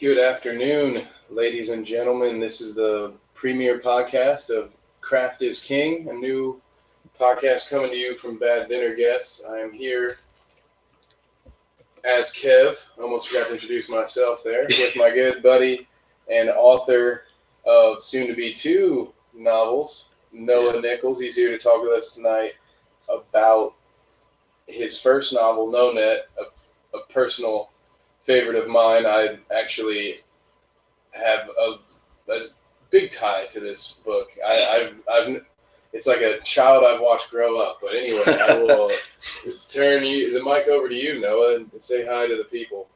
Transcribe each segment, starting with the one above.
Good afternoon, ladies and gentlemen. This is the premiere podcast of Craft is King, a new podcast coming to you from Bad Dinner Guests. I am here as Kev, almost forgot to introduce myself there, with my good buddy and author of soon to be two novels, Noah Nichols. He's here to talk with us tonight about his first novel, No Net, a, a personal favorite of mine. I actually have a, a big tie to this book. I, I've, I've, it's like a child I've watched grow up. But anyway, I will turn you the mic over to you, Noah, and say hi to the people.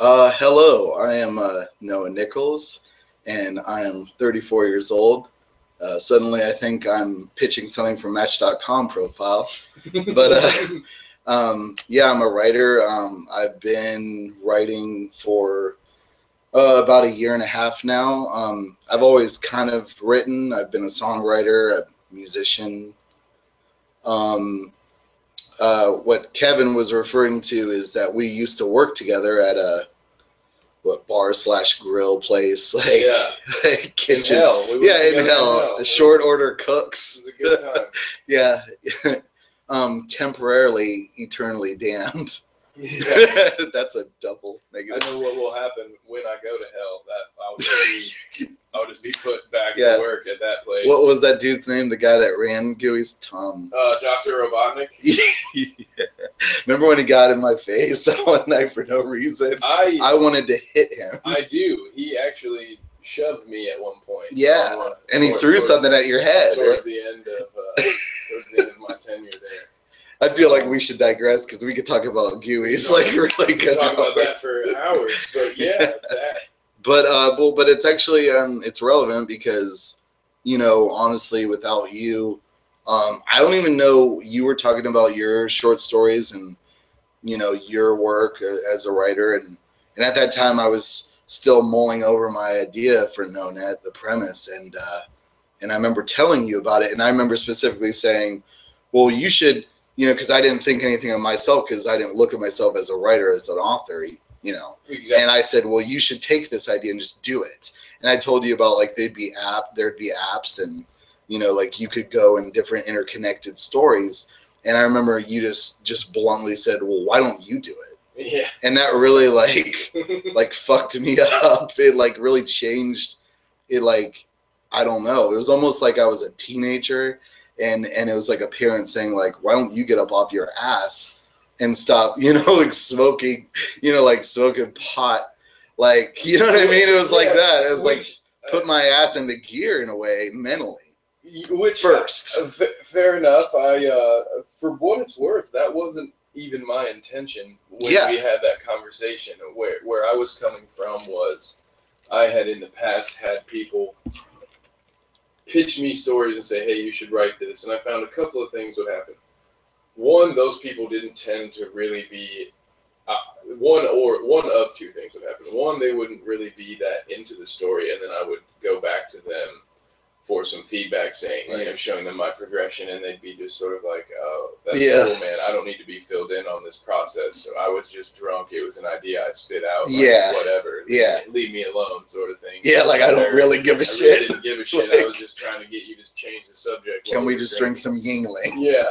Uh, hello, I am uh, Noah Nichols, and I am 34 years old. Uh, suddenly, I think I'm pitching something for Match.com profile, but uh, um, yeah, I'm a writer. Um, I've been writing for uh, about a year and a half now. Um, I've always kind of written. I've been a songwriter, a musician. Um, uh, what Kevin was referring to is that we used to work together at a what bar slash grill place, like, Yeah. like kitchen. In hell. We yeah, in hell. The short order cooks. It was a good time. yeah. Um, temporarily, eternally damned. Yeah. That's a double negative. I know what will happen when I go to hell. That I'll just be, I'll just be put back Yeah. to work at that place. What was that dude's name? The guy that ran Gooey's Tom. uh, Doctor Robotnik. yeah. Remember when he got in my face one night for no reason? I I wanted to hit him. I do. He actually shoved me at one point. Yeah, On one- And he threw towards- something at your head. towards the end of uh, towards the end of my tenure there. I feel like we should digress because we could talk about Gooey's like really We good. could talk about that for hours, but yeah, that But uh, well, but it's actually um, it's relevant because you know, honestly, without you, um, I don't even know you were talking about your short stories and you know your work uh, as a writer, and and at that time I was still mulling over my idea for No Net, the premise, and uh, and I remember telling you about it, and I remember specifically saying, well, you should, you know, because I didn't think anything of myself because I didn't look at myself as a writer, as an author, you know. exactly. And I said, well, you should take this idea and just do it. And I told you about like they'd be app, there'd be apps, and you know, like you could go in different interconnected stories. And I remember you just just bluntly said, well, why don't you do it? yeah. And that really like like fucked me up. It like really changed. It like I don't know. It was almost like I was a teenager, and and it was like a parent saying like, why don't you get up off your ass and stop, you know, like smoking, you know, like smoking pot, like you know what I mean? It was like Yeah, that. It was like put my ass into gear in a way mentally which first. uh, fa- fair enough. I uh, for what it's worth, that wasn't even my intention when Yeah. we had that conversation. Where where I was coming from was, I had in the past had people pitch me stories and say, "Hey, you should write this," and I found a couple of things would happen. One, those people didn't tend to really be. Uh, one or one of two things would happen. One, they wouldn't really be that into the story, and then I would go back to them for some feedback, saying, you know, showing them my progression, and they'd be just sort of like, "Oh, that's Yeah. cool, man. I don't need to be filled in on this process." So I was just drunk. It was an idea I spit out. like, Yeah. whatever. Yeah. leave me alone, sort of thing. Yeah, like I don't really give a I shit. really didn't give a shit. I was just trying to get you to change the subject. Can we just drink some Yuengling? Yeah,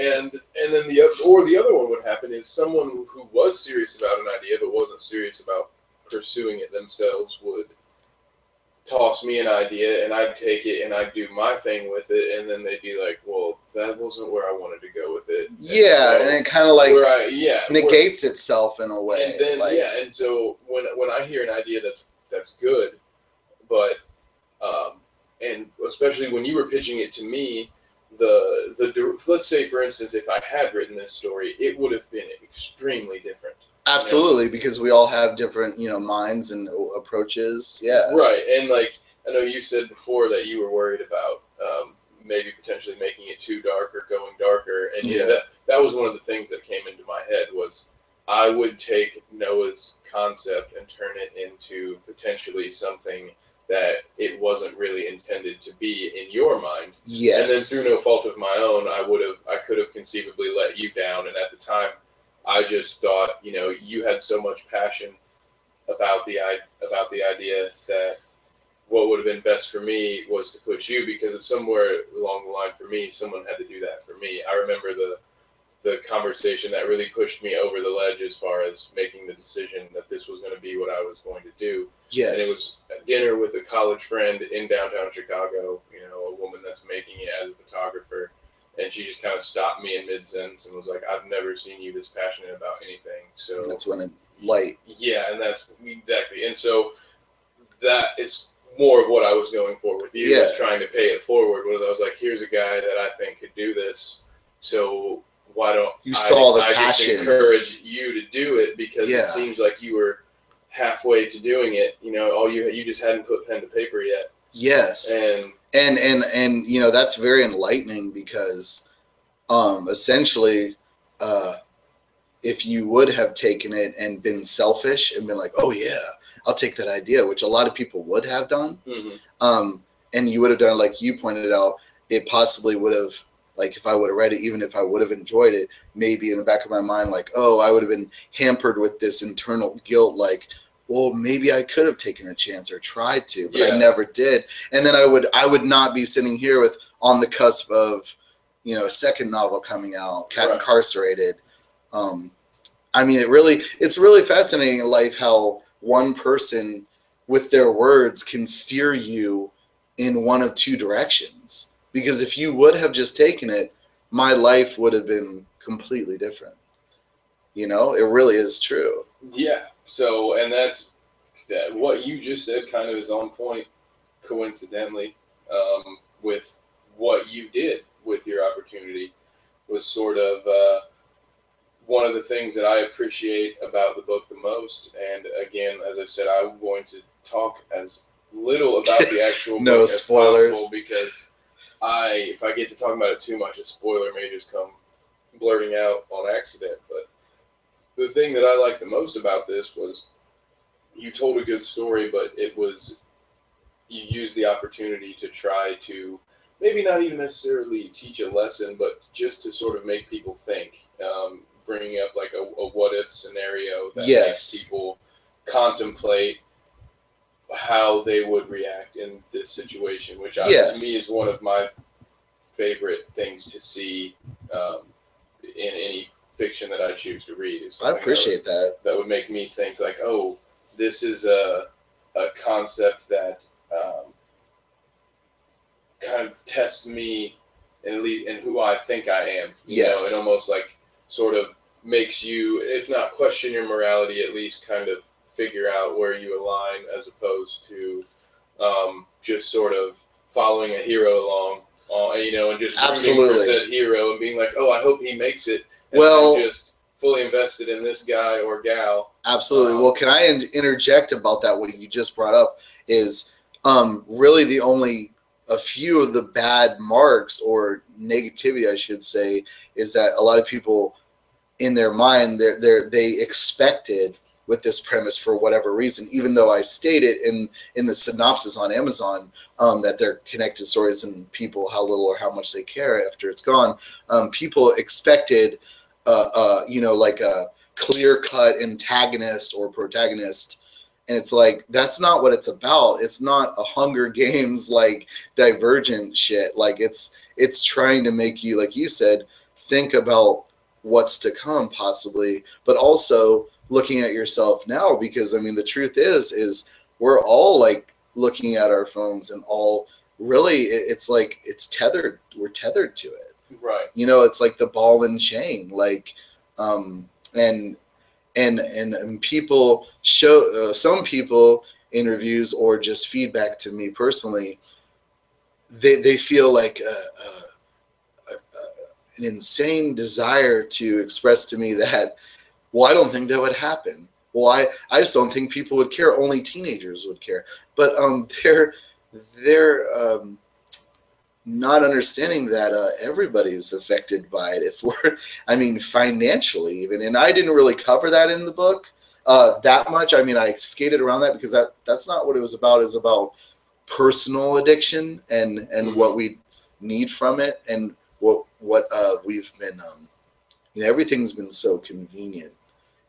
and and then the or the other one would happen is someone who was serious about an idea but wasn't serious about pursuing it themselves would toss me an idea and I'd take it and I'd do my thing with it and then they'd be like, "Well, that wasn't where I wanted to go with it." And Yeah, so and it kind of like I yeah where- negates itself in a way. and then like, yeah, and so when when I hear an idea that's that's good, but um, and especially when you were pitching it to me, the the let's say for instance, if I had written this story, it would have been extremely different. Absolutely, because we all have different, you know, minds and approaches. Yeah. Right, and like I know you said before that you were worried about um, maybe potentially making it too dark or going darker, and yeah, Yeah. that that was one of the things that came into my head was I would take Noah's concept and turn it into potentially something that it wasn't really intended to be in your mind. Yes. And then through no fault of my own, I would have I could have conceivably let you down. And at the time, I just thought, you know, you had so much passion about the about the idea that what would have been best for me was to push you because it's somewhere along the line for me someone had to do that for me. I remember the the conversation that really pushed me over the ledge as far as making the decision that this was going to be what i was going to do. Yes. and it was a dinner with a college friend in downtown chicago you know a woman that's making it as a photographer and she just kind of stopped me in mid sentence and was like i've never seen you this passionate about anything so that's when it light. yeah, and that's exactly. And so that is more of what I was going for with you. Yeah. Was trying to pay it forward. Was I was like, here's a guy that I think could do this. So why don't You I, saw the I just passion. encourage you to do it because Yeah. it seems like you were halfway to doing it. You know, all you you just hadn't put pen to paper yet, Yes. and and and and you know that's very enlightening because um essentially uh if you would have taken it and been selfish and been like oh yeah i'll take that idea which a lot of people would have done mhm, um and you would have done like you pointed out it possibly would have like if i would have read it even if i would have enjoyed it maybe in the back of my mind like oh i would have been hampered with this internal guilt like well maybe i could have taken a chance or tried to but Yeah. i never did and then i would i would not be sitting here with on the cusp of you know a second novel coming out cat Right. incarcerated um i mean it really it's really fascinating in life how one person with their words can steer you in one of two directions because if you would have just taken it my life would have been completely different you know it really is true yeah. So and that's that. What you just said kind of is on point, coincidentally, um, with what you did with your opportunity was sort of uh, one of the things that I appreciate about the book the most. And again, as I said, I'm going to talk as little about the actual No book as spoilers. possible because I, if I get to talk about it too much, a spoiler may just come blurting out on accident. But the thing that I liked the most about this was you told a good story, but it was you used the opportunity to try to maybe not even necessarily teach a lesson, but just to sort of make people think, um, bringing up like a, a what if scenario that Yes. makes people contemplate how they would react in this situation, which I, Yes. to me is one of my favorite things to see um, in any fiction that I choose to read. Is i something that would- appreciate that that would make me think like, oh, this is a a concept that um, kind of tests me and least in who I think I am. You Yes. know, it almost like sort of makes you, if not question your morality, at least kind of figure out where you align, as opposed to um, just sort of following a hero along. Uh, you know, and just rooting for said hero and being like, "Oh, I hope he makes it." And Well- just fully invested in this guy or gal. Absolutely. Um, well, can I in- interject about that? What you just brought up is um, really the only a few of the bad marks or negativity, I should say, is that a lot of people in their mind they they they expected with this premise for whatever reason, even though I stated in in the synopsis on Amazon um, that they're connected stories and people how little or how much they care after it's gone. Um, people expected, uh, uh, you know, like a clear cut antagonist or protagonist and it's like that's not what it's about it's not a hunger games like divergent shit like it's it's trying to make you like you said think about what's to come possibly but also looking at yourself now because i mean the truth is is we're all like looking at our phones and all really it's like it's tethered we're tethered to it Right. you know it's like the ball and chain like um and and and, and people show uh, some people in reviews or just feedback to me personally they they feel like a, a, a, an insane desire to express to me that well i don't think that would happen well i i just don't think people would care only teenagers would care but um they're they're um not understanding that uh, is affected by it. If we're, I mean, financially even, and I didn't really cover that in the book uh, that much. I mean, I skated around that because that that's not what it was about. Is about personal addiction and and what we need from it and what what uh, we've been. Um, you know, everything's been so convenient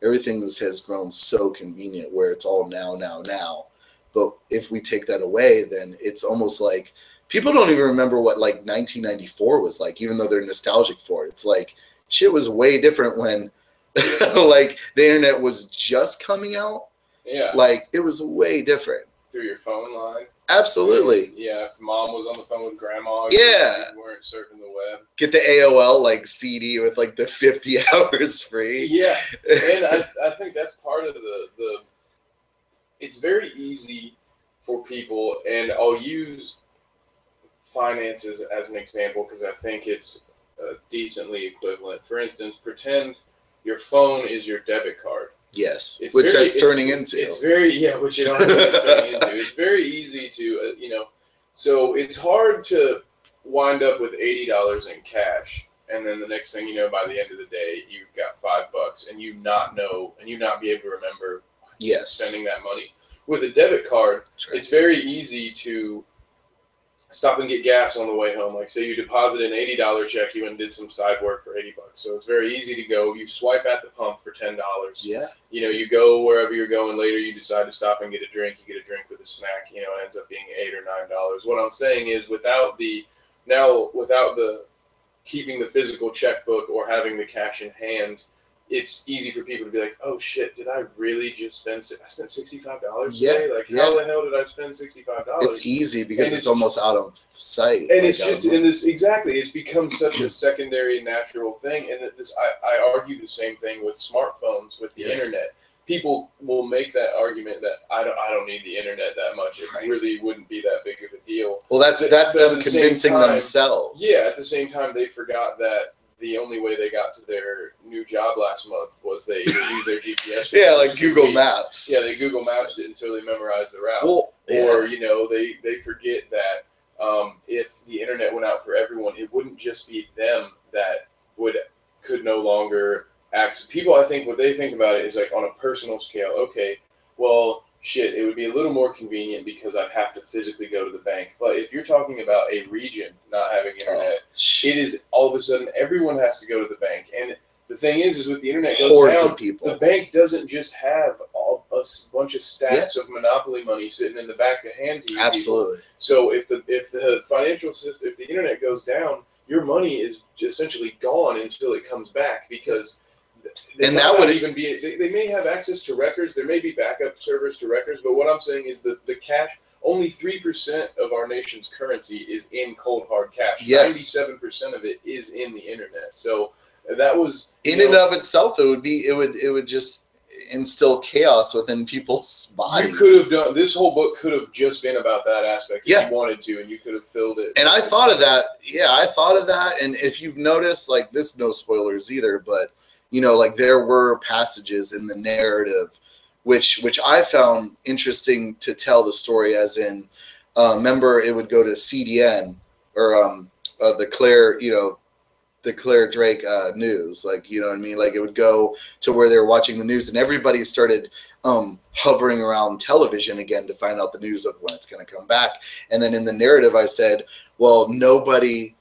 everything has grown so convenient where it's all now, now, now. But if we take that away, then it's almost like people don't even remember what like 1994 was like, even though they're nostalgic for it. It's like shit was way different when like the internet was just coming out. Yeah. Like it was way different. Through your phone line. Absolutely. Yeah. If mom was on the phone with grandma. Yeah. You weren't surfing the web. Get the AOL like CD with like the 50 hours free. Yeah. and I, I think that's part of the the. It's very easy for people, and I'll use finances as an example because I think it's uh, decently equivalent. For instance, pretend your phone is your debit card. Yes, It's which very- that's turning into. It's very yeah, which it turning into. It's very easy to uh, you know, so it's hard to wind up with eighty dollars in cash, and then the next thing you know, by the end of the day, you've got five bucks, and you not know, and you not be able to remember yes, spending that money. With a debit card, right. it's very easy to stop and get gas on the way home. Like say you deposit an eighty dollar check, you went and did some side work for eighty bucks. So it's very easy to go. You swipe at the pump for ten dollars yeah, you know, you go wherever you're going later, you decide to stop and get a drink, you get a drink with a snack, you know, it ends up being eight or nine dollars. What I'm saying is without the now without the keeping the physical checkbook or having the cash in hand, it's easy for people to be like, Oh shit, did I really just spend I spent sixty five dollars Yeah, today? Like how the hell did I spend sixty five dollars? it's easy because it's, it's- almost out of sight. and like, it's just and this exactly it's become such a secondary natural thing and that this I, I argue the same thing with smartphones with the Yes. internet people will make that argument that I don't I don't need the internet that much it Right. really wouldn't be that big of a deal well, that's but- that's but them the convincing time- themselves. yeah at the same time they forgot that the only way they got to their new job last month was they used their GPS yeah, like Google weeks. Maps. yeah they Google Maps it until they memorized the route Well, or you know they they forget that um, if the internet went out for everyone it wouldn't just be them that would could no longer act people i think what they think about it is like on a personal scale okay well shit it would be a little more convenient because i'd have to physically go to the bank but if you're talking about a region not having oh, internet Sh- it is all of a sudden everyone has to go to the bank and the thing is is with the internet goes hordes down of people. the bank doesn't just have all a bunch of stacks of monopoly money sitting in the back to hand to you. people. Absolutely. So if the if the financial system, if the internet goes down, your money is essentially gone until it comes back because. And that would- even be. They, they may have access to records. There may be backup servers to records, but what I'm saying is that the cash. Only three percent of our nation's currency is in cold hard cash. Yes. Ninety-seven percent of it is in the internet. So that was In you and of itself, it would be it would it would just instill chaos within people's bodies. You could have done this whole book could have just been about that aspect if Yeah. you wanted to, and you could have filled it. and I thought of that. Yeah, I thought of that. And if you've noticed, like this, no spoilers either, but you know, like there were passages in the narrative which which I found interesting to tell the story. As in, uh, remember, it would go to CDN or um, uh, the Claire, you know, the Claire Drake uh, news. Like, you know what I mean? Like it would go to where they were watching the news, and everybody started um, hovering around television again to find out the news of when it's going to come back. And then in the narrative, I said, well, nobody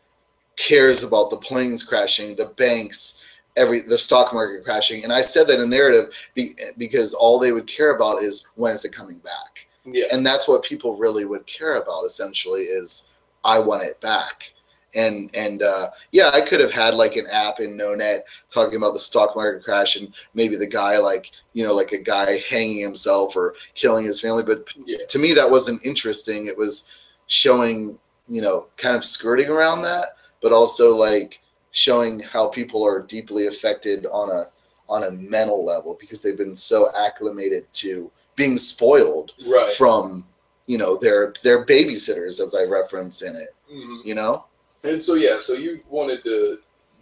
cares about the planes crashing, the banks, every the stock market crashing. And I said that in narrative be, because all they would care about is when is it coming back. yeah, And that's what people really would care about essentially is I want it back. And and uh, yeah, I could have had like an app in NoNet talking about the stock market crash and maybe the guy like you know like a guy hanging himself or killing his family. But yeah, to me that wasn't interesting it was showing you know kind of skirting around that but also like showing how people are deeply affected on a on a mental level because they've been so acclimated to being spoiled right. from you know their their babysitters as i referenced in it Mhm. you know And so yeah, so you wanted to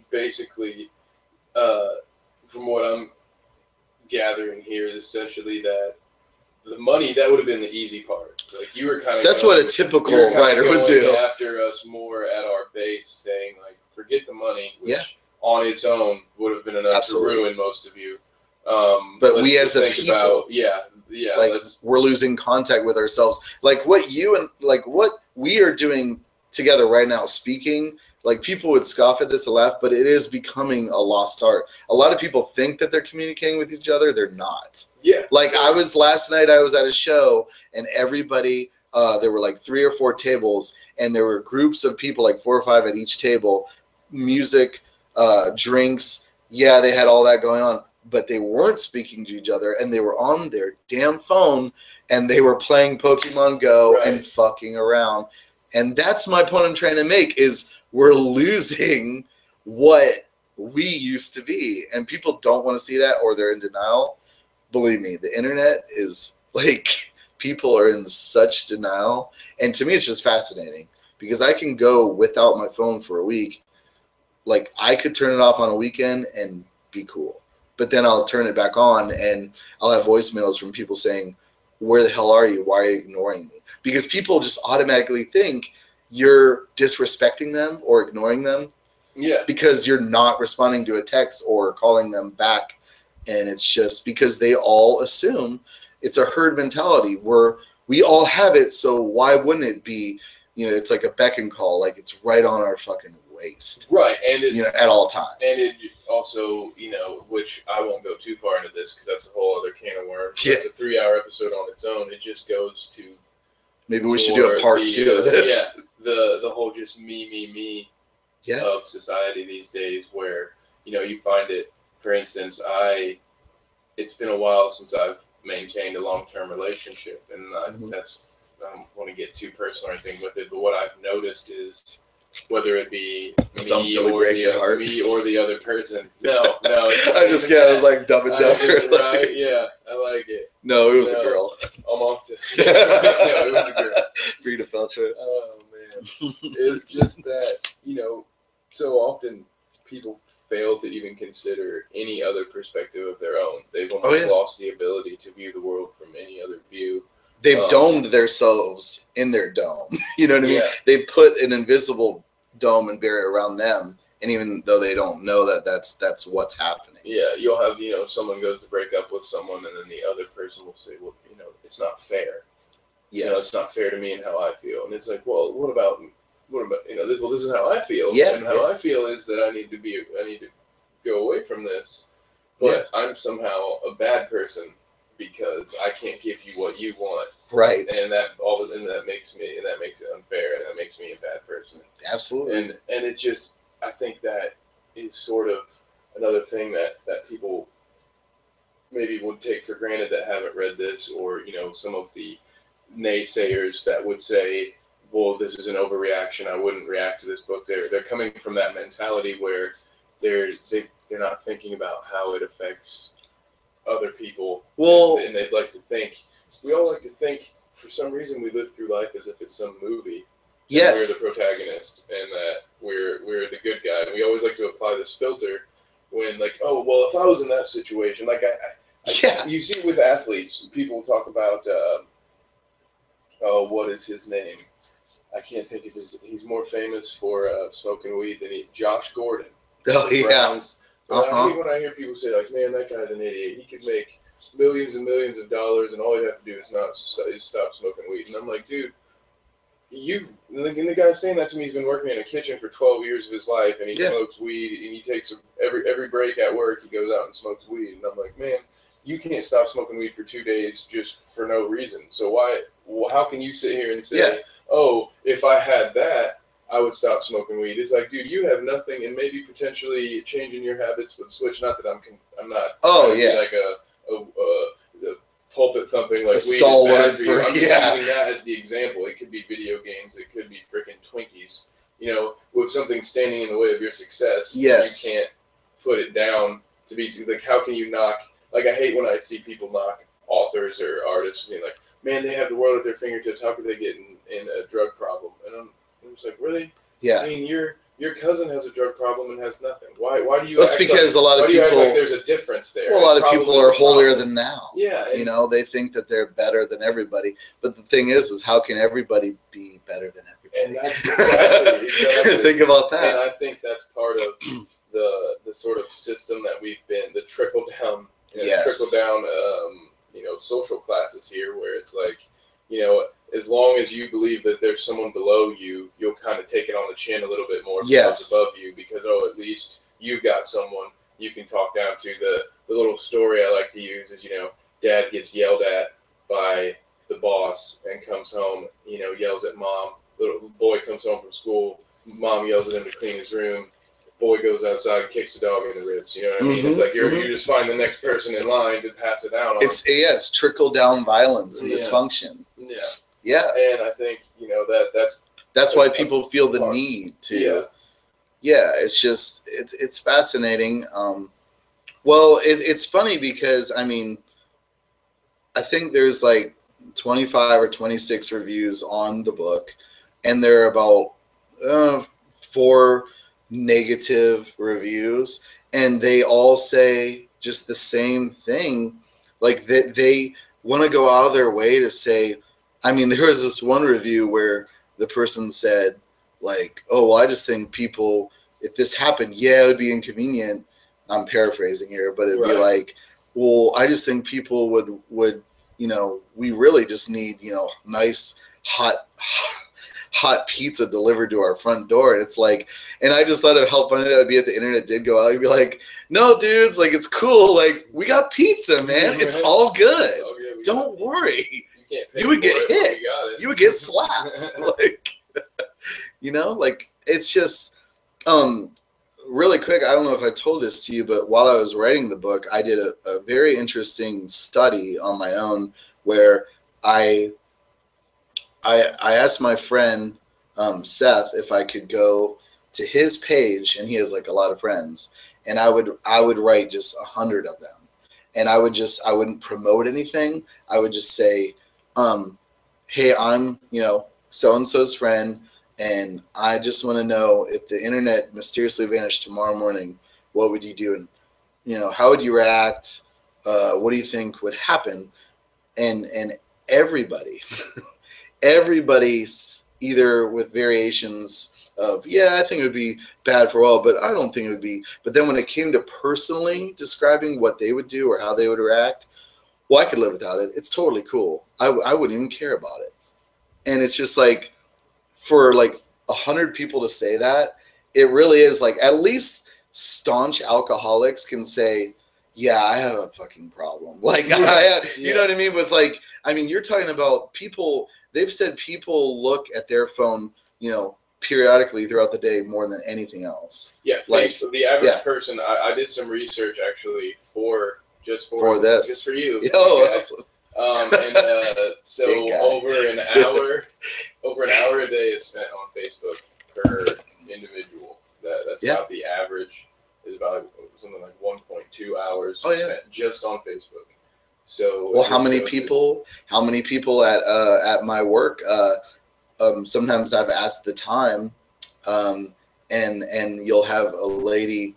basically, uh, from what I'm gathering here, is essentially that the money that would have been the easy part. Like you were kind of that's what a typical you were kinda writer would do after us more at our base, saying like, forget the money, which Yeah. on its own would have been enough Absolutely. to ruin most of you. Um, But we as a people- about yeah, yeah, like we're losing contact with ourselves like what you and like what we are doing together right now speaking, like people would scoff at this and laugh, but it is becoming a lost art. A lot of people think that they're communicating with each other, they're not. Yeah. Like I was last night, I was at a show and everybody, uh, there were like three or four tables, and there were groups of people, like four or five at each table, music, uh, drinks. Yeah, they had all that going on, but they weren't speaking to each other, and they were on their damn phone, and they were playing Pokemon Go Right. and fucking around. And that's my point I'm trying to make is we're losing what we used to be, and people don't want to see that, or they're in denial. Believe me, the internet is like people are in such denial, and to me, it's just fascinating because I can go without my phone for a week. Like I could turn it off on a weekend and be cool, but then I'll turn it back on, and I'll have voicemails from people saying, "Where the hell are you? Why are you ignoring me?" Because people just automatically think you're disrespecting them or ignoring them Yeah. because you're not responding to a text or calling them back and it's just because they all assume it's a herd mentality where we all have it so why wouldn't it be you know it's like a beck and call like it's right on our fucking waist Right. And it's you know at all times and it also, you know, which I won't go too far into this because that's a whole other can of worms. Yeah. It's a three-hour episode on its own. It just goes to maybe we should do a part the, two of this Yeah, the the whole just me, me, me Yeah. of society these days, where you know you find it. For instance, I it's been a while since I've maintained a long term relationship, and I, Mhm. that's Um, I don't want to get too personal or anything with it. But what I've noticed is whether it be me or the your other, heart. me or the other person. No, no. i just kidding i was like dumb and I dumber just- Like, right? Yeah, I like it. no it was No. a girl I'm off to. no, it was a girl. Frida Felcher. Oh man, it's just that you know, so often people fail to even consider any other perspective of their own. They've almost Oh, yeah. lost the ability to view the world from any other view. They've Um, domed themselves in their dome you know what i mean Yeah, they put an invisible dome and barrier around them and even though they don't know that that's that's what's happening yeah. You'll have you know someone goes to break up with someone, and then the other person will say, well, you know, it's not fair. You know, it's not fair to me and how I feel. And it's like, well, what about what about you know? This, well, this is how I feel. Yeah, and how I feel is that I need to be I need to go away from this, but I'm somehow a bad person because I can't give you what you want, right and that all of- and that makes me and that makes it unfair, and that makes me a bad person. absolutely And and it just I think that is sort of another thing that that people maybe would take for granted that haven't read this, or you know, some of the naysayers that would say, "Well, this is an overreaction. I wouldn't react to this book." They're they're coming from that mentality where they're they, they're not thinking about how it affects other people, well and they'd like to think. We all like to think. For some reason, we live through life as if it's some movie yes we're the protagonist and that we're we're the good guy. We always like to apply this filter when like, oh well, if I was in that situation, like I, I yeah you see with athletes, people talk about uh, oh, what is his name? I can't think of his. He's more famous for uh, smoking weed than he. Josh Gordon. oh yeah Browns. But I Uh-huh. hate when I hear people say like, "Man, that guy's an idiot. He could make millions and millions of dollars, and all he'd have to do is not is stop smoking weed." And I'm like, dude, you like, and the guy saying that to me, he's been working in a kitchen for 12 years of his life, and he Yeah. smokes weed, and he takes every every break at work, he goes out and smokes weed, and I'm like, man, you can't stop smoking weed for two days just for no reason. So why? Well, how can you sit here and say, Yeah. oh, if I had that, I would stop smoking weed. It's like, dude, you have nothing, and maybe potentially changing your habits would switch. Not that I'm, con- I'm not. Oh, yeah. like a, a, a, a pulpit thumping like A weed stalwart for you. for- I'm yeah. using that as the example. It could be video games. It could be freaking Twinkies. You know, with something standing in the way of your success, Yes. you can't put it down to be like. How can you knock? Like I hate when I see people knock authors or artists being like, "Man, they have the world at their fingertips. How could they get in, in a drug problem?" And I'm, I'm just like, really? yeah I mean, your your cousin has a drug problem and has nothing. Why? Why do you? that's because like, a lot of act like people there's a difference there? well, a lot of people are holier problem. than thou Yeah, and, you know they think that they're better than everybody but the thing is is how can everybody be better than and everybody exactly, exactly. think about and that I think that's part of the the sort of system that we've been the trickle down, you know, Yes. trickle down, um, you know, social classes here, where it's like you know, as long as you believe that there's someone below you, you'll kind of take it on the chin a little bit more. Yes. above you because oh, at least you've got someone you can talk down to. The the little story I like to use is you know, dad gets yelled at by the boss and comes home, you know, yells at mom. Little boy comes home from school, mom yells at him to clean his room. Boy goes outside, kicks the dog in the ribs. You know what I mean? It's Mhm, like you're mhm. you just find the next person in line to pass it down on. It's yeah, it's trickle down violence and Yeah. dysfunction. yeah, Yeah, and I think you know that that's that's why people feel the need to. Yeah. Yeah, it's just it's it's fascinating. Um, well, it, it's funny because I mean, I think there's like 25 or 26 reviews on the book, and there are about uh, four negative reviews, and they all say just the same thing. Like that they want to go out of their way to say. I mean, there was this one review where the person said, like, "Oh, well, I just think people, if this happened, yeah, it would be inconvenient." I'm paraphrasing here, but it'd be like, "Well, I just think people would would you know, we really just need you know, nice hot." hot pizza delivered to our front door. And it's like and i just thought of how funny that would be if the internet did go out i'd be like no dudes like it's cool like we got pizza man. It's all good. Oh, don't worry You. You would get hit. It. you would get slapped like you know like it's just um really quick i don't know if i told this to you but while i was writing the book i did a, a very interesting study on my own where i i i asked my friend um, seth if i could go to his page and he has like a lot of friends and i would i would write just a hundred of them and i would just i wouldn't promote anything i would just say um hey i'm you know so and so's friend and i just want to know if the internet mysteriously vanished tomorrow morning what would you do? And you know how would you react? Uh, what do you think would happen? And and everybody everybody's either with variations of yeah i think it would be bad for all but i don't think it would be. But then when it came to personally describing what they would do or how they would react well i could live without it. It's totally cool. I, I wouldn't even care about it. And it's just like for like a hundred people to say that it really is like at least staunch alcoholics can say yeah i have a fucking problem. Like I, have, you know what i mean? With like i mean you're talking about people they've said people look at their phone you know periodically throughout the day more than anything else. Yeah, Like, The average yeah. person. I, I did some research actually for just for, For this. just for you. oh Okay. that's- Um, and uh, so over an hour, over an hour a day is spent on Facebook per individual. That that's Yeah. about the average. Is about something like 1.2 hours Oh, yeah. spent just on Facebook. So well how many people how many people at uh, at my work uh, um, sometimes i've asked the time um, and and you'll have a lady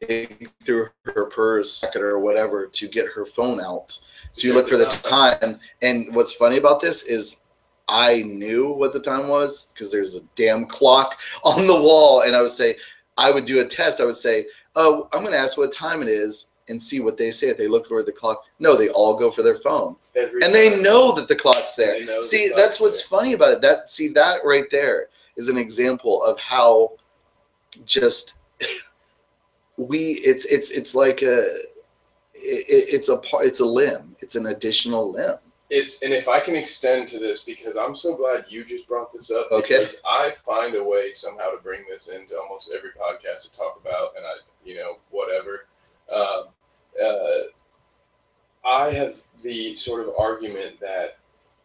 dig through her purse pocket or whatever to get her phone out to look for the time and what's funny about this is i knew what the time was because there's a damn clock on the wall and i would say i would do a test i would say oh i'm going to ask what time it is and see what they say if they look over the clock no they all go for their phone Every and they know that the clock's there. The See, clock's that's what's there. funny about it. That see that right there is an example of how just we it's it's it's like a it, it's a part it's a limb. It's an additional limb. It's and if I can extend to this because I'm so glad you just brought this up. Okay. Because I find a way somehow to bring this into almost every podcast to talk about, and I, you know, whatever. Um, uh, I have the sort of argument that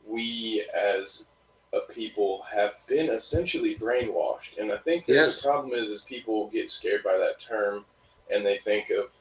we as a people have been essentially brainwashed, and I think Yes. the problem is is people get scared by that term, and they think of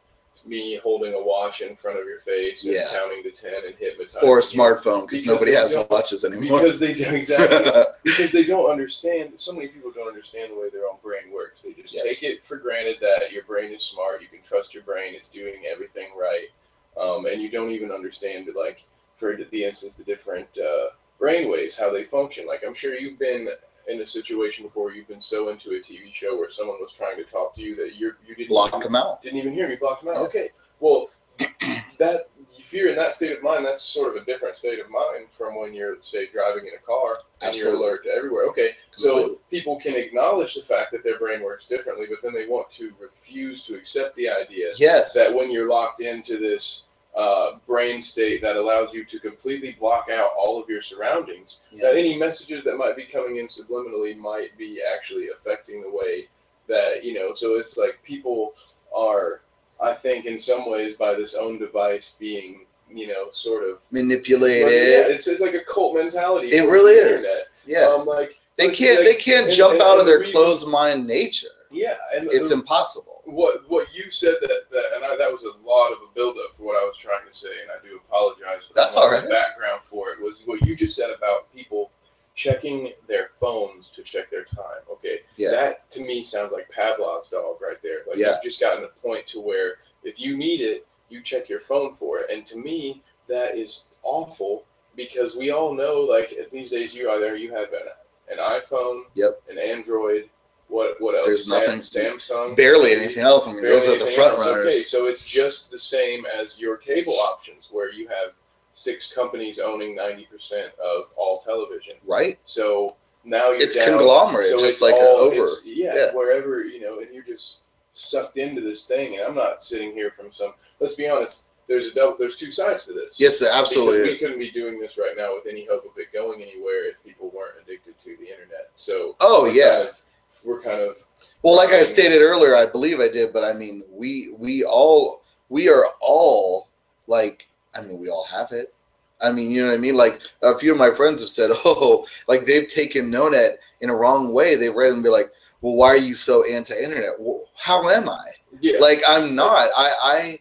me holding a watch in front of your face and Yeah. counting to ten and hypnotizing Or a smartphone because nobody has watches anymore. because they do exactly because they don't understand so many people don't understand the way their own brain works they just Yes. take it for granted that your brain is smart you can trust your brain it's doing everything right um, and you don't even understand like for the instance the different uh, brain waves how they function like i'm sure you've been in a situation before you've been so into a tv show where someone was trying to talk to you that you're you didn't Block them out. didn't even hear me blocked them out Yeah. okay well that if you're in that state of mind, that's sort of a different state of mind from when you're, say, driving in a car and you're alert to everywhere. Okay, so people can acknowledge the fact that their brain works differently, but then they want to refuse to accept the idea Yes. that when you're locked into this uh, brain state that allows you to completely block out all of your surroundings, Yeah. that any messages that might be coming in subliminally might be actually affecting the way that you know. So it's like people are, I think, in some ways, by this own device being, you know, sort of Manipulated. Yeah, it's it's like a cult mentality. It really is. internet. yeah. Um, like they can't. like- they can't and- jump and- out of their reason- closed mind nature. Yeah, and It's the- impossible. what what you said that, that and I, that was a lot of a buildup for what I was trying to say, and I do apologize. For That's the all right. Background for it was what you just said about people checking their phones to check their time. Okay, Yeah. that to me sounds like Pavlov's dog right there. Like Yeah. you've just gotten to a point to where if you need it, you check your phone for it, and to me that is awful because we all know like these days you either you have an, an iPhone, Yep. an Android. What what else? There's Sam- nothing- Samsung. Barely anything else. I mean, those are the front else. Okay, so it's just the same as your cable options, where you have six companies owning ninety percent of all television. Right? So now you're It's down, conglomerate, so just it's like all- over. Yeah, Yeah. wherever you know, and you're just sucked into this thing. And I'm not sitting here from some. Let's be honest. There's a double, there's two sides to this. Yes, there absolutely we couldn't be doing this right now with any hope of it going anywhere if people weren't addicted to the internet. So Oh yeah. kind of, we're kind of Well, like I um, stated earlier, I believe I did, but I mean, we we all we are all like, I mean, we all have it. I mean, you know what I mean? Like a few of my friends have said, oh, like they've taken NoNet in a wrong way. They've read and be like, well, why are you so anti-internet? Well, how am I? yeah. Like I'm not. I I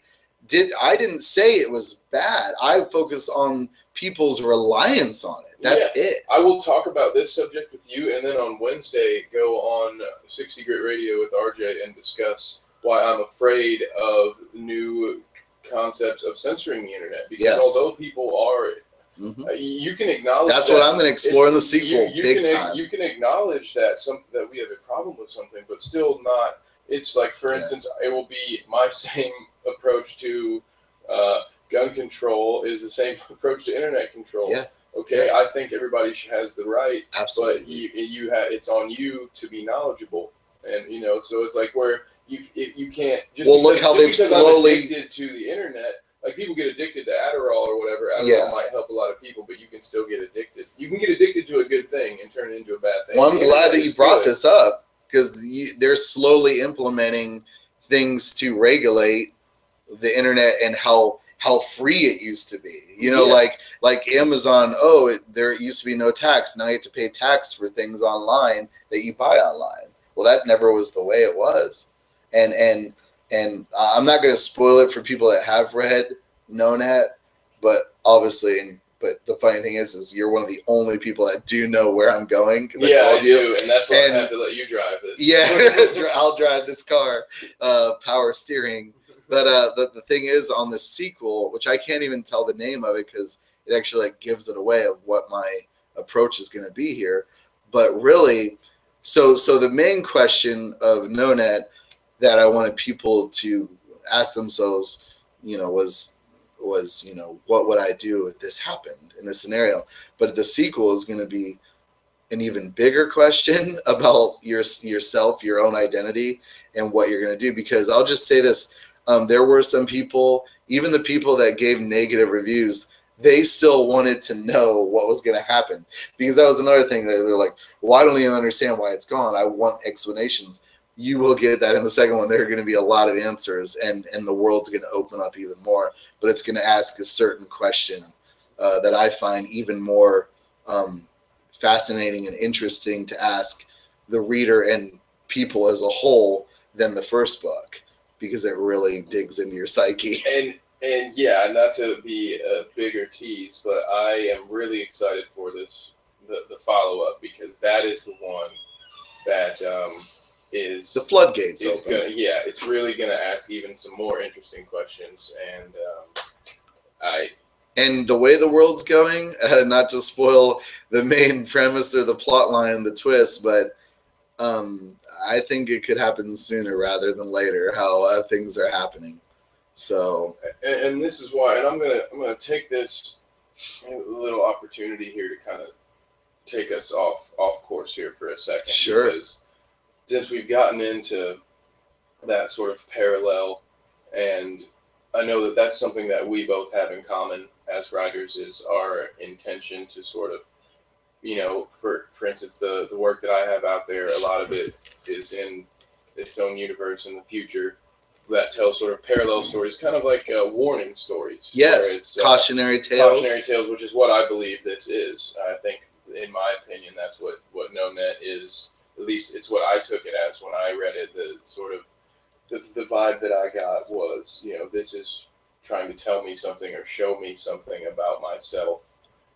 did. I didn't say it was bad. I focus on people's reliance on it. That's it. I will talk about this subject with you, and then on Wednesday go on 60 Grit Radio with RJ and discuss why I'm afraid of new concepts of censoring the internet. Because Yes. although people are, Mhm. uh, you can acknowledge That's that what I'm going to explore in the sequel, You, you big can, time. You can acknowledge that something that we have a problem with something, but still not. It's like, for Yeah. instance, it will be my same approach to uh, gun control is the same approach to internet control. Yeah. Okay, I think everybody has the right, Absolutely. but you you have it's on you to be knowledgeable, and you know, so it's like where you if you can't just Well, look how they've I'm slowly- addicted to the internet. Like people get addicted to Adderall or whatever. Adderall Yeah. might help a lot of people, but you can still get addicted. You can get addicted to a good thing and turn it into a bad thing. Well, I'm glad that you brought good. this up because they're slowly implementing things to regulate the internet and how how free it used to be. You know, Yeah. like like Amazon. Oh, it, there used to be no tax. Now you have to pay tax for things online that you buy online. Well, that never was the way it was. And and and I'm not going to spoil it for people that have read NoNet, but obviously. And, but the funny thing is, is you're one of the only people that do know where I'm going because I Yeah, I told you. do, and that's why And- I have to let you drive this. Yeah, I'll drive this car, uh, power steering. But uh, the, thing is, on the sequel, which I can't even tell the name of it because it actually like gives it away of what my approach is going to be here. But really, so so the main question of NoNet that I wanted people to ask themselves, you know, was was you know what would I do if this happened in this scenario? But the sequel is going to be an even bigger question about your yourself, your own identity, and what you're going to do. Because I'll just say this: um, there were some people, even the people that gave negative reviews, they still wanted to know what was going to happen. Because that was another thing that they're like, "Well, I don't even understand why it's gone. I want explanations." You will get that in the second one. There are going to be a lot of answers, and and the world's going to open up even more. But it's going to ask a certain question uh, that I find even more. Um, fascinating and interesting to ask the reader and people as a whole than the first book because it really digs into your psyche. And and yeah, not to be a bigger tease, but I am really excited for this the, the follow up because that is the one that um, is The floodgates is open. gonna yeah, it's really gonna ask even some more interesting questions and um, I And the way the world's going, uh, not to spoil the main premise or the plot line, the twist, but um, I think it could happen sooner rather than later. How uh, things are happening. So and, and this is why, and I'm gonna I'm gonna take this little opportunity here to kind of take us off off course here for a second. Sure. Because since we've gotten into that sort of parallel, and I know that that's something that we both have in common as writers is our intention to sort of, you know, for for instance, the the work that I have out there, a lot of it is in its own universe in the future that tell sort of parallel stories, kind of like uh, warning stories. yes, uh, cautionary tales. cautionary tales, which is what I believe this is. I think, in my opinion, that's what what NoNet is. At least it's what I took it as when I read it. The sort of the, the vibe that I got was, you know, this is trying to tell me something or show me something about myself.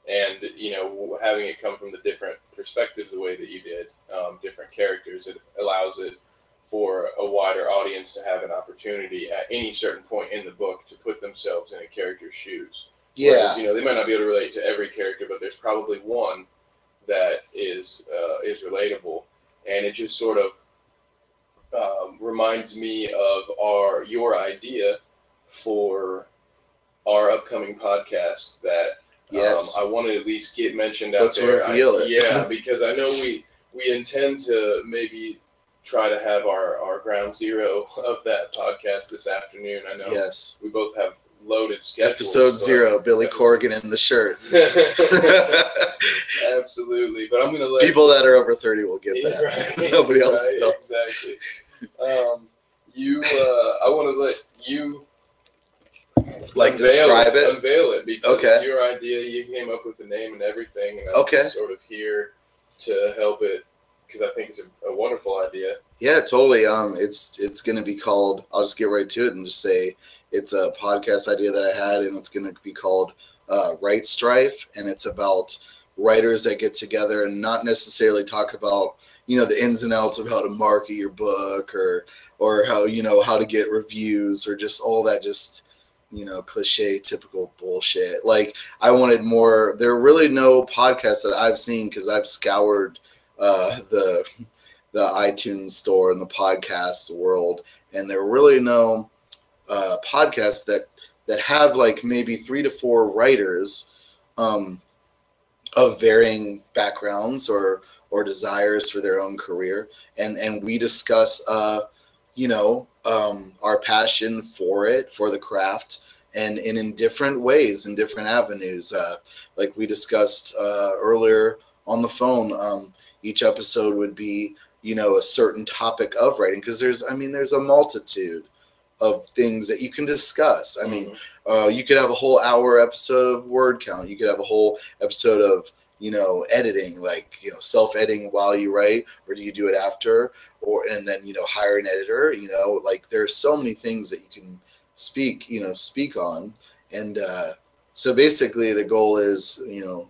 And you know, having it come from the different perspectives, the way that you did, um, different characters, it allows it for a wider audience to have an opportunity at any certain point in the book to put themselves in a character's shoes. yeah, Whereas, you know, they might not be able to relate to every character, but there's probably one that is uh, is relatable, and it just sort of um, reminds me of our your idea for our upcoming podcast that yes. um, I want to at least get mentioned out Let's there. I- reveal it. Yeah, because I know we we intend to maybe try to have our, our ground zero of that podcast this afternoon. I know yes. we both have loaded schedules. Episode zero, Billy Episode- Corgan in the shirt. Absolutely, but I'm gonna let People that are over 30 will get that. right, Nobody else right, will. Exactly. Um, you, uh, I want to let you Like, unveil describe it? Unveil it because Okay. it's your idea. You came up with the name and everything, and I'm Okay. sort of here to help it because I think it's a, a wonderful idea. Yeah, totally. Um, it's it's gonna be called. I'll just get right to it and just say it's a podcast idea that I had, and it's gonna be called uh, Right Strife, and it's about writers that get together and not necessarily talk about you know the ins and outs of how to market your book or or how you know how to get reviews or just all that just you know cliche typical bullshit. Like i wanted more there are really no podcasts that i've seen because i've scoured uh the the itunes store and the podcast world and there are really no uh podcasts that that have like maybe three to four writers um of varying backgrounds or or desires for their own career. And and we discuss uh you know um our passion for it for the craft and, and in different ways in different avenues. Uh like we discussed uh earlier on the phone um each episode would be you know a certain topic of writing because there's i mean there's a multitude of things that you can discuss. I mean uh, you could have a whole hour episode of word count. You could have a whole episode of you know editing, like you know self editing while you write, or do you do it after, or and then you know hire an editor. You know, like there's so many things that you can speak, you know, speak on, and uh, so basically the goal is you know,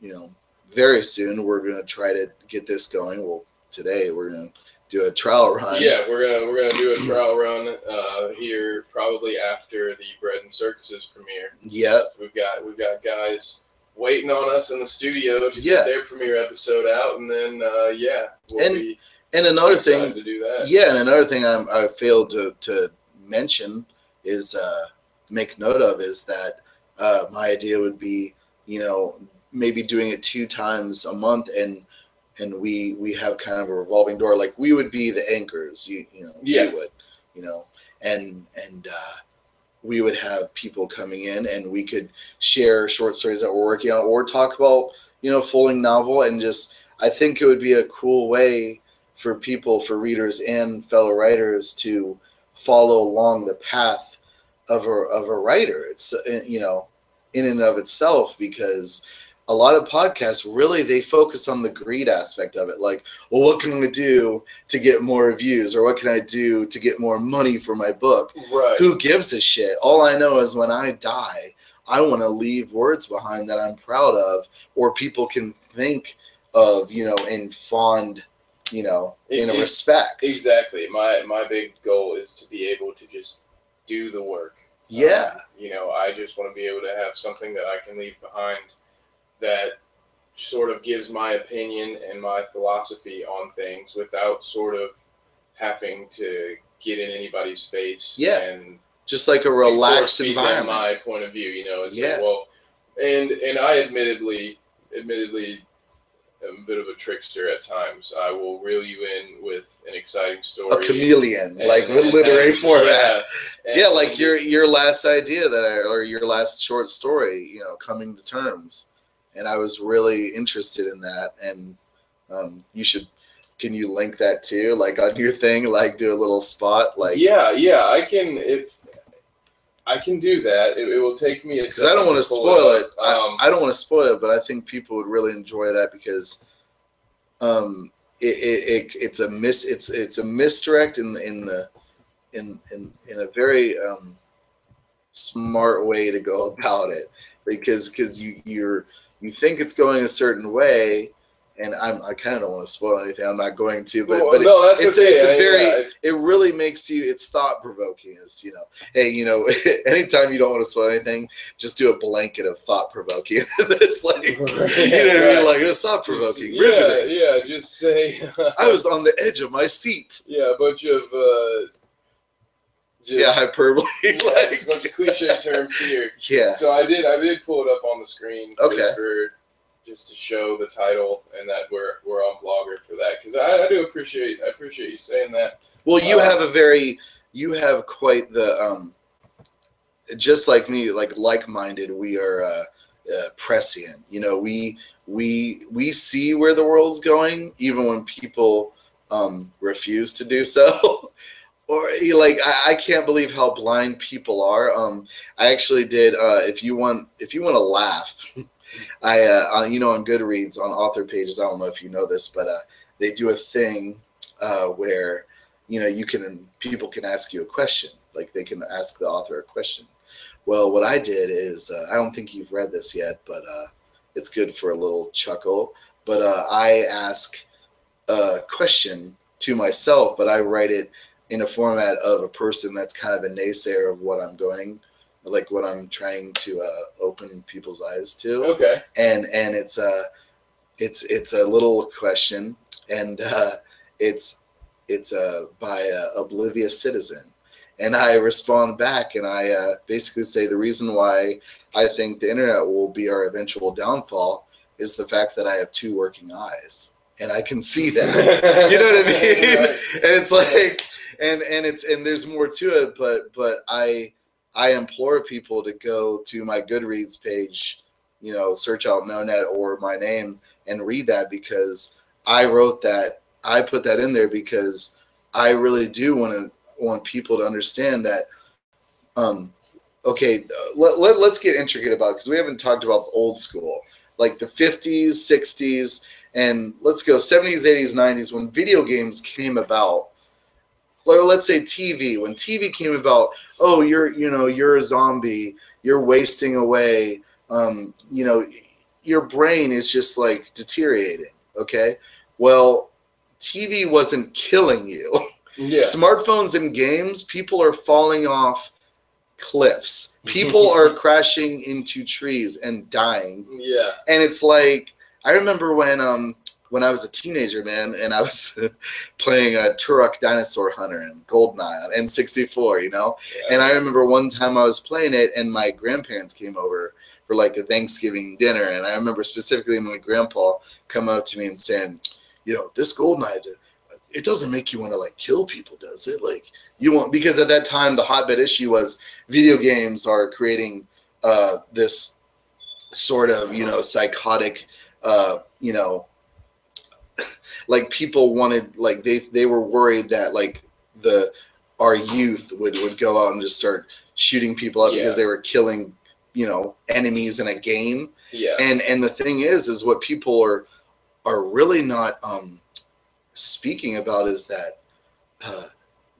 you know, very soon we're gonna try to get this going. Well, today we're gonna do a trial run. Yeah, we're gonna we're gonna do a trial run uh, here probably after the Bread and Circuses premiere. Yep. We've got we've got guys waiting on us in the studio to Yeah. get their premiere episode out, and then uh, yeah, we'll And be And another thing to do that. Yeah, and another thing I'm, I failed to, to mention is uh, make note of is that uh, my idea would be, you know, maybe doing it two times a month, and and we we have kind of a revolving door. Like we would be the anchors, you you know, Yeah. we would, you know, and and uh, we would have people coming in, and we could share short stories that we're working on, or talk about you know fulling novel, and just I think it would be a cool way for people, for readers and fellow writers to follow along the path of a of a writer. It's you know, in and of itself because a lot of podcasts really they focus on the greed aspect of it. Like well what can i do to get more views? Or what can i do to get more money for my book? Right. who gives a shit? All i know is when i die i want to leave words behind that i'm proud of or people can think of you know in fond you know in It- respect. Exactly. My my big goal is to be able to just do the work. yeah. Um, you know, I just want to be able to have something that I can leave behind that sort of gives my opinion and my philosophy on things without sort of having to get in anybody's face Yeah. and just like a relaxed feed them environment. my point of view. You know, it's Yeah. like, well, and and I admittedly, admittedly, am a bit of a trickster at times. I will reel you in with an exciting story. A chameleon, and- like with and- literary and- format. Yeah, Yeah, like your your last idea that I, or your last short story, you know, coming to terms, and I was really interested in that. And um, you should, can you link that too, like on your thing, like do a little spot, like yeah, yeah, I can if I can do that. It, it will take me because I don't want to spoil it. Um, I, I don't want to spoil it, but I think people would really enjoy that because um, it, it, it it's a mis it's it's a misdirect in in the in in in a very um, smart way to go about it because because you you're you think it's going a certain way. And I'm, I kind of don't want to spoil anything. I'm not going to, but, well, but it- no, it's okay. it's a very yeah, it really makes you it's thought provoking is you know hey you know anytime you don't want to spoil anything just do a blanket of thought provoking it's like you know what I mean like it's thought provoking yeah, yeah, just say I was on the edge of my seat yeah, a bunch of uh, just, yeah hyperbole yeah, just a bunch like cliche terms here. yeah So I did, I did pull it up on the screen Okay. just for just to show the title and that we're we're on Blogger for that because I, I do appreciate I appreciate you saying that. well you Uh, have a very you have quite the um just like me like like-minded we are uh, uh prescient you know we we we see where the world's going even when people um refuse to do so or eh, like I, I can't believe how blind people are. Um i actually did uh if you want if you want to laugh i uh you know on goodreads on author pages i don't know if you know this but uh they do a thing uh where you know you can people can ask you a question. Like they can ask the author a question. Well what i did is uh, i don't think you've read this yet but uh it's good for a little chuckle. But i ask a question to myself but i write it in a format of a person that's kind of a naysayer of what i'm going like what i'm trying to uh, open people's eyes to Okay. and and it's a it's it's a little question and uh, it's it's uh, by a oblivious citizen and i respond back and i uh, basically say the reason why i think the internet will be our eventual downfall is the fact that i have two working eyes and i can see that you know what I mean? Right. And it's like, and and it's and there's more to it, but but I I implore people to go to my Goodreads page, you know, search out NoNet or my name and read that because I wrote that. I put that in there because I really do want to want people to understand that. Um, okay, let, let, let's get intricate about because we haven't talked about old school, like the 50s, 60s, and let's go 70s 80s 90s when video games came about or let's say tv when tv came about oh you're you know you're a zombie you're wasting away um, you know your brain is just like deteriorating okay well tv wasn't killing you Yeah. smartphones and games people are falling off cliffs people are crashing into trees and dying Yeah. and it's like I remember when um when I was a teenager, man, and I was playing a Turok Dinosaur Hunter and Goldeneye on N64, you know. yeah. And I remember one time I was playing it, and my grandparents came over for like a Thanksgiving dinner, and I remember specifically my grandpa come up to me and saying, you know, this Goldeneye. It doesn't make you want to like kill people, does it? Like you want because at that time the hotbed issue was video games are creating uh, this sort of you know psychotic uh, you know, like people wanted, like they they were worried that like the our youth would would go out and just start shooting people up Yeah. because they were killing, you know, enemies in a game. yeah. And and the thing is, is what people are are really not um speaking about is that uh,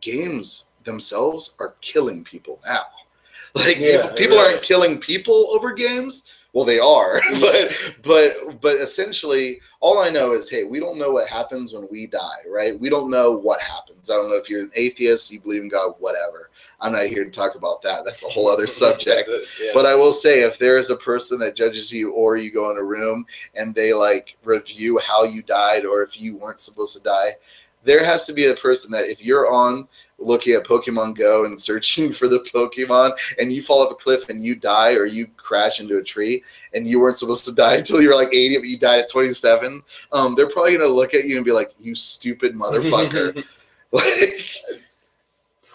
games themselves are killing people now. Like Yeah, people, people right. aren't killing people over games. Well, they are, Yeah. but but but essentially, all I know is, hey, we don't know what happens when we die, right? We don't know what happens. I don't know if you're an atheist, you believe in God, whatever. I'm not here to talk about that. That's a whole other subject. It, yeah. But I will say, if there is a person that judges you, or you go in a room and they like review how you died, or if you weren't supposed to die, there has to be a person that if you're on looking at Pokemon Go and searching for the Pokemon and you fall off a cliff and you die or you crash into a tree and you weren't supposed to die until you were like 80 but you died at 27, um, they're probably gonna look at you and be like, "You stupid motherfucker." like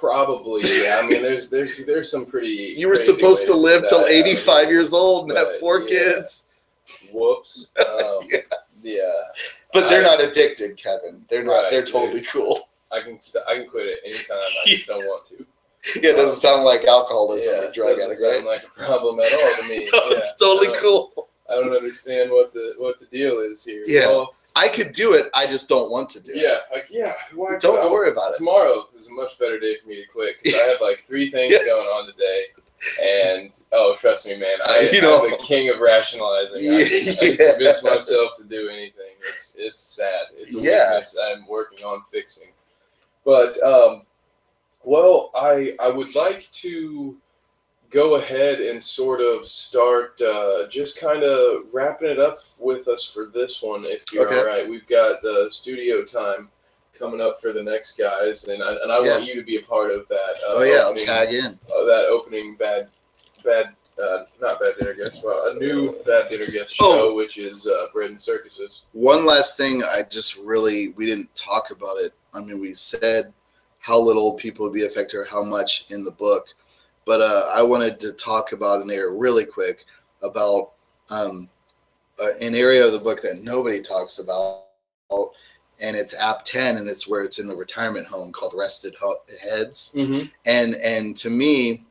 Probably, yeah. I mean, there's there's there's some pretty. you were supposed to live till happen. 85 years old and have four yeah. kids. Whoops. Um, Yeah. yeah. But they're I- not addicted, Kevin. They're not. Right, they're dude. totally cool. I can st- I can quit it anytime. I just don't want to. Yeah, it doesn't sound like alcoholism yeah, or drug doesn't addict, sound right? like a problem at all to me. No, Yeah, it's totally I cool. I don't understand what the what the deal is here. Yeah. Well, I could do it. I just don't want to do it. yeah. Like yeah. Why Don't I- worry about it. Tomorrow is a much better day for me to quit because I have like three things Yeah. going on today, and oh, trust me, man, I, You I'm know. the king of rationalizing. I, can- I convince myself to do anything. It's it's sad. It's a Yeah. weakness I'm working on fixing. But um, well, I I would like to go ahead and sort of start uh, just kind of wrapping it up with us for this one, if you're Okay. all right. We've got the studio time coming up for the next guys, and I, and I Yeah. want you to be a part of that. Uh, Oh yeah, I'll tag in. uh, that opening bad bad. Uh, not bad dinner guest. Well, a new bad dinner guest Oh. show, which is uh, Bread and Circuses. One last thing, I just really we didn't talk about it. I mean, we said how little people would be affected or how much in the book, but uh, I wanted to talk about an area really quick about um, uh, an area of the book that nobody talks about, and it's App Ten, and it's where it's in the retirement home called Rested Heads. Mm-hmm. and and to me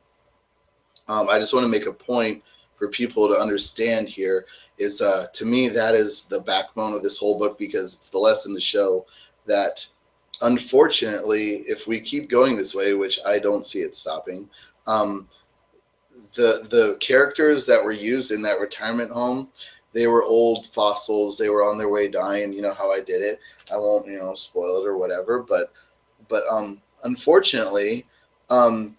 um, i just want to make a point for people to understand here is uh, to me that is the backbone of this whole book because it's the lesson to show that unfortunately if we keep going this way which i don't see it stopping um, the the characters that were used in that retirement home they were old fossils. They were on their way dying. You know how i did it. I won't you know spoil it or whatever but but um unfortunately um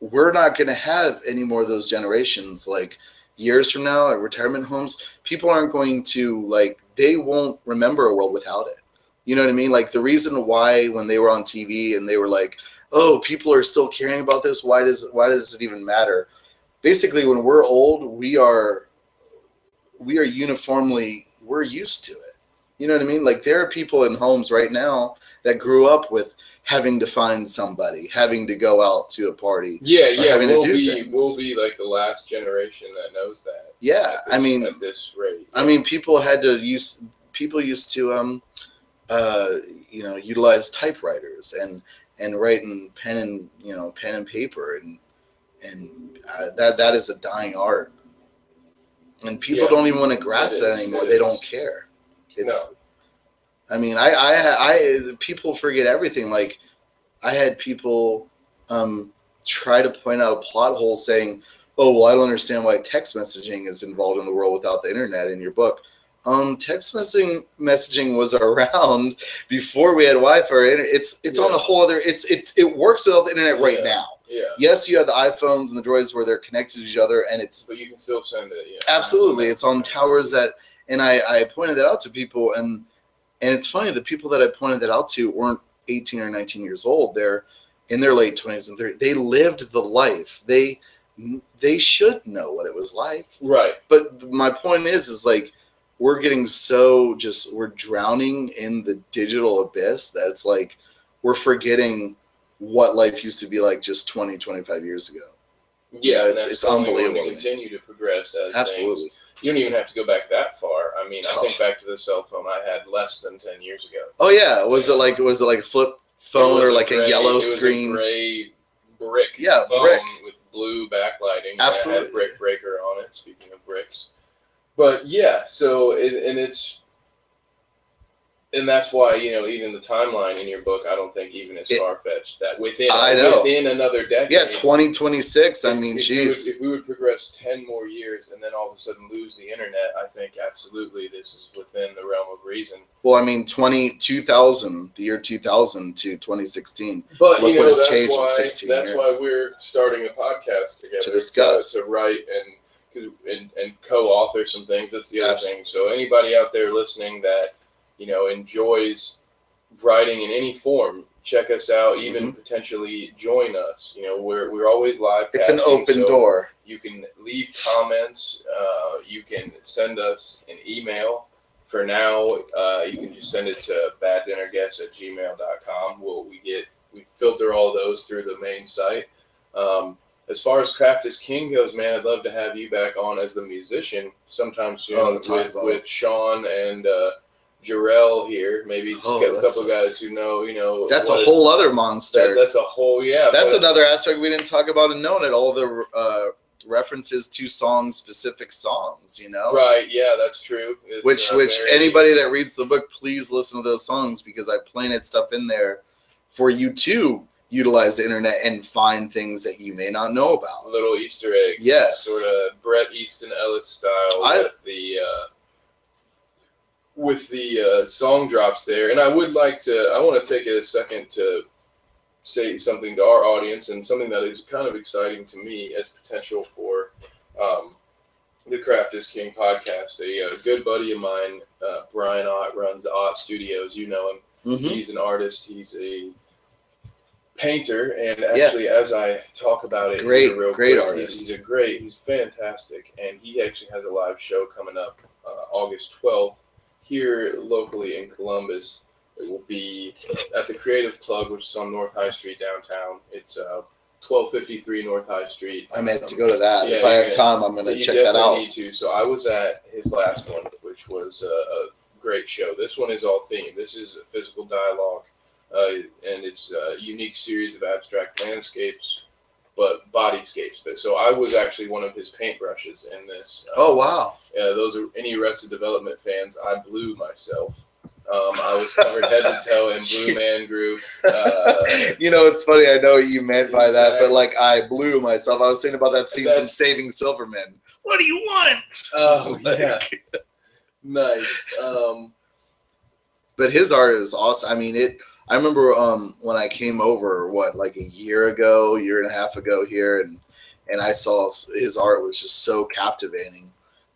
we're not going to have any more of those generations. Like years from now at retirement homes people aren't going to like they won't remember a world without it you know what i mean like the reason why when they were on tv and they were like oh people are still caring about this why does why does it even matter basically when we're old we are we are uniformly we're used to it you know what i mean like there are people in homes right now that grew up with having to find somebody having to go out to a party Yeah, yeah. having We'll do be things. we'll be like the last generation that knows that. yeah at i mean at this rate. I mean, people had to use people used to um, uh, you know, utilize typewriters and and write in pen and you know pen and paper and and uh, that that is a dying art. And people Yeah, don't even want to grasp that is, anymore. it They don't care. It's. I mean, I, I, I, people forget everything. Like, I had people um, try to point out a plot hole saying, oh well i don't understand why text messaging is involved in the world without the internet in your book um text messaging messaging was around before we had wi-fi or internet. it's it's on Yeah. a whole other it's it it works without the internet right Yeah. now Yeah, yes you have the iphones and the droids where they're connected to each other and it's but you can still send it. Yeah, absolutely it's on towers that and i i pointed that out to people and and it's funny the people that i pointed that out to weren't 18 or 19 years old they're in their late 20s and 30s they lived the life they they should know what it was like Right. but my point is is like we're getting so just we're drowning in the digital abyss that it's like we're forgetting what life used to be like just 20 25 years ago Yeah, and it's- it's unbelievable to continue to progress as absolutely things. You don't even have to go back that far. I mean, I Oh. think back to the cell phone I had less than ten years ago. oh yeah was it like was it like a flip phone or like a gray- yellow it was screen a gray brick Yeah, phone brick. with blue backlighting. Absolutely. Had brick breaker on it. Speaking of bricks, but yeah, so it, and it's and that's why you know even the timeline in your book I don't think even is far fetched that within I know. within another decade. yeah 2026 i mean if we, would, jeez if we would progress 10 more years and then all of a sudden lose the internet, I think absolutely this is within the realm of reason. well i mean 20 2000 the year 2000 to 2016 But Look you know what has that's changed in why 16 that's years. why we're starting a podcast together To discuss. to, write and 'cause- and and co-author some things. That's the other Abs- thing. So anybody out there listening that you know enjoys writing in any form, check us out. Even Mhm. potentially join us. You know, we're we're always live. It's an open so door. You can leave comments. Uh, you can send us an email. For now, uh, you can just send it to baddinnerguests at gmail.com. We'll, we get we filter all those through the main site. Um, as far as Craft is King goes, man, I'd love to have you back on as the musician sometime soon Oh, with, with Sean and uh, Jarrell here. Maybe Oh, get a couple guys who know, you know. That's a whole other That, monster. that's a whole yeah. That's but- another aspect we didn't talk about in knowing it. All the uh, references to song specific songs, you know? Right. Yeah, that's true. It's, Which, uh, which very- anybody that reads the book, please listen to those songs because I planted stuff in there for you to utilize the internet and find things that you may not know about. little Easter eggs. Yes. Sort of Bret Easton Ellis style I- with the uh, with the uh, song drops there. And I would like to. I want to take a second to say something to our audience and something that is kind of exciting to me as potential for um, the Craft is King podcast. A, uh good buddy of mine, uh, Brian Ott, runs the Ott Studios. You know him. hmm He's an artist. He's a painter, and actually, as I talk about it, Great, real great quick, artist. He's, a great. He's fantastic, and he actually has a live show coming up uh, August twelfth here locally in Columbus. It will be at the Creative Plug, which is on North High Street downtown. It's uh, twelve fifty three North High Street. I meant to go to that. Yeah, if I have time, I'm going to check that out. need to. So I was at his last one, which was a, a great show. This one is all themed. This is a physical dialogue, uh, and it's a unique series of abstract landscapes, but bodyscapes. But so I was actually one of his paintbrushes in this. Oh, wow. Yeah, those are any Arrested Development fans. I blew myself. Um, I was covered head to toe in Blue Man Group. Uh, You know, it's funny. I know what you meant by that, but like I blew myself. I was thinking about that scene from Saving Silverman. What do you want? oh Like- yeah, nice. Um, but his art is awesome. I mean, it. I remember um, when I came over, what like a year ago, year and a half ago here, and and I saw his art was just so captivating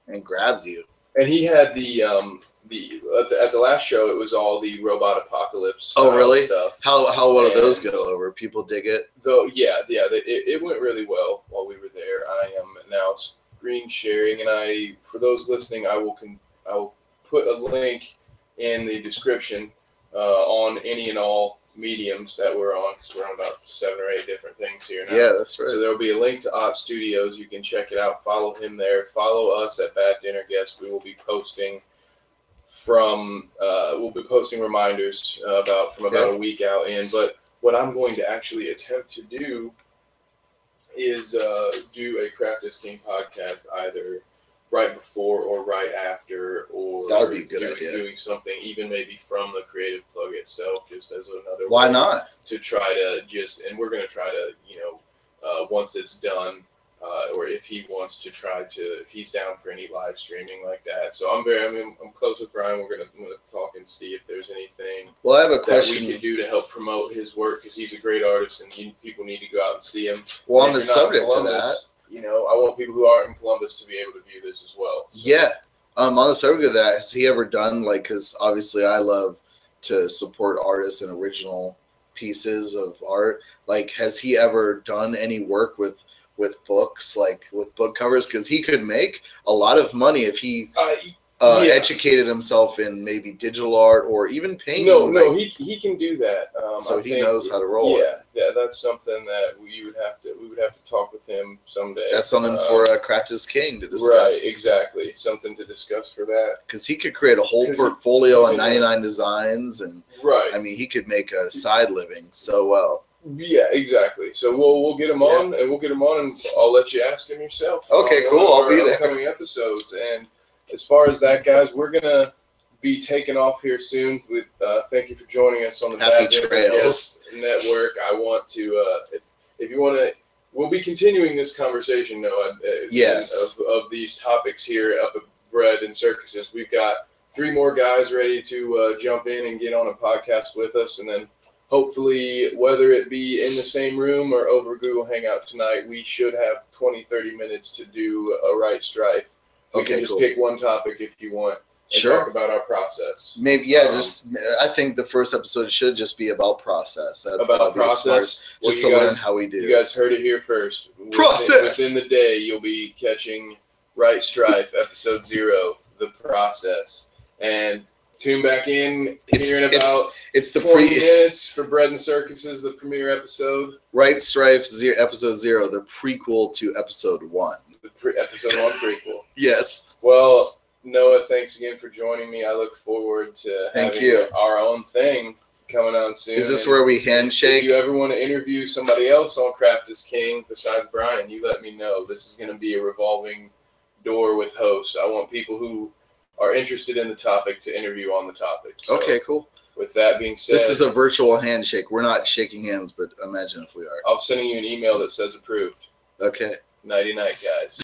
and grabbed you. And he had the um the at, the at the last show it was all the robot apocalypse. Oh, really? Stuff. How how well do those go over? People dig it. Though yeah yeah it, it went really well while we were there. I am now screen sharing, and I for those listening, I will con- I will put a link in the description uh, on any and all mediums that we're on because we're on about seven or eight different things here now. Yeah, that's right. So there will be a link to Ott Studios. You can check it out. Follow him there. Follow us at Bad Dinner Guest. We will be posting from. Uh, we'll be posting reminders uh, about from about a week out in. But what I'm going to actually attempt to do is uh, do a Craft is King podcast either right before or right after, or That would be a good doing, idea. doing something even maybe from the creative plug itself, just as another. Why not? to try to just and we're going to try to you know uh, once it's done uh, or if he wants to try to if he's down for any live streaming like that so i'm very i mean i'm close with brian we're going to, talk and see if there's anything Well, I have a that we question. can do to help promote his work because he's a great artist and you, people need to go out and see him Well, on the subject of that, you know i want people who aren't in columbus to be able to view this as well So, yeah. Um, on the subject of that, has he ever done like? Because obviously, I love to support artists and original pieces of art. Like, has he ever done any work with with books, like with book covers? Because he could make a lot of money if he uh, uh, Yeah. educated himself in maybe digital art or even painting. no like- no he, he can do that um, so I he knows how to roll. it. Yeah, yeah, that's something that we would have to we would have to talk with him someday. That's something Uh, for uh, Craft is King to discuss. right, exactly. Something to discuss for that. Because he could create a whole portfolio on 99 designs, and Right. I mean, he could make a side living so well. yeah, exactly. So we'll we'll get him on and we'll get him on and I'll let you ask him yourself. Okay, cool. I'll be there. Coming episodes and as far as that, guys, we're gonna be taking off here soon. With uh, thank you for joining us on the Happy Bad trails. Network. I want to uh, if, if you want to. We'll be continuing this conversation, Noah. uh, Yes. Of, of these topics here up at Bread and Circuses. We've got three more guys ready to uh, jump in and get on a podcast with us, and then hopefully, whether it be in the same room or over Google Hangout tonight, we should have 20, 30 minutes to do a right strife. We Okay, can just cool. pick one topic if you want Sure. talk about our process. Maybe yeah. Um, just I think the first episode should just be about process. That'd About probably be the smartest, process. Well, just you to learn how we do. It. You guys heard it here first. Within- Process. Within the day, you'll be catching Right Strife, episode zero, the process. And tune back in It's- here in about it's the 20 pre minutes for Bread and Circuses, the premiere episode, Right Strife zero, episode zero, the prequel to episode one. the pre- episode one prequel. Yes. Well, Noah, thanks again for joining me. I look forward to Thank having you. our own thing coming on soon. Is this And where we If handshake? you ever want to interview somebody else on Craft is King besides Brian, you let me know. This is going to be a revolving door with hosts. I want people who are interested in the topic to interview on the topic. So okay, cool. With that being said, This is a virtual handshake. We're not shaking hands, but imagine if we are. I'm sending you an email that says approved. Okay. Nighty night, guys.